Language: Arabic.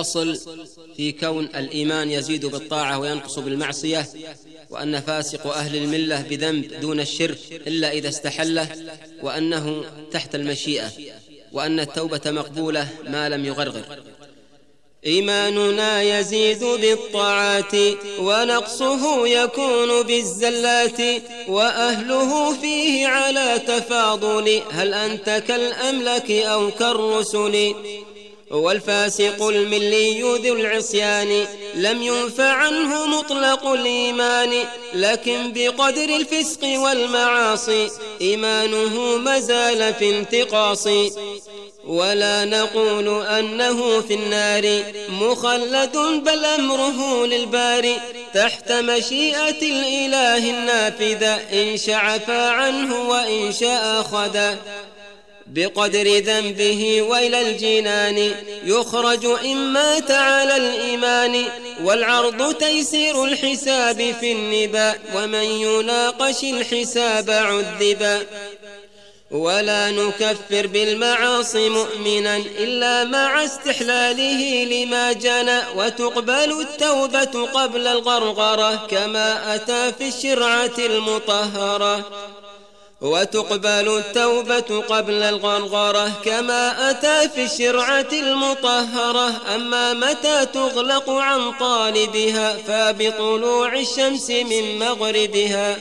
فصل في كون الإيمان يزيد بالطاعة وينقص بالمعصية وأن فاسق أهل الملة بذنب دون الشرك إلا إذا استحله وأنه تحت المشيئة وأن التوبة مقبولة ما لم يغرغر. إيماننا يزيد بالطاعات ونقصه يكون بالزلات وأهله فيه على تفاضل. هل أنت كالأملك أو كالرسل؟ والفاسق الملي ذو العصيان. لم ينفع عنه مطلق الإيمان. لكن بقدر الفسق والمعاصي إيمانه مازال في انتقاص. ولا نقول أنه في النار. مخلد بل أمره للباري تحت مشيئة الإله النافذة. إن شعفى عنه وإن شاء خدا بقدر ذنبه وإلى الجنان. يخرج إن مات على الإيمان. والعرض تيسير الحساب في النباء ومن يناقش الحساب عذبا. ولا نكفر بالمعاصي مؤمنا إلا مع استحلاله لما جنى. وتقبل التوبة قبل الغرغرة كما أتى في الشرعة المطهرة. وتقبل التوبة قبل الغرغرة كما أتى في الشرعة المطهرة. أما متى تغلق عن طالبها فبطلوع الشمس من مغربها.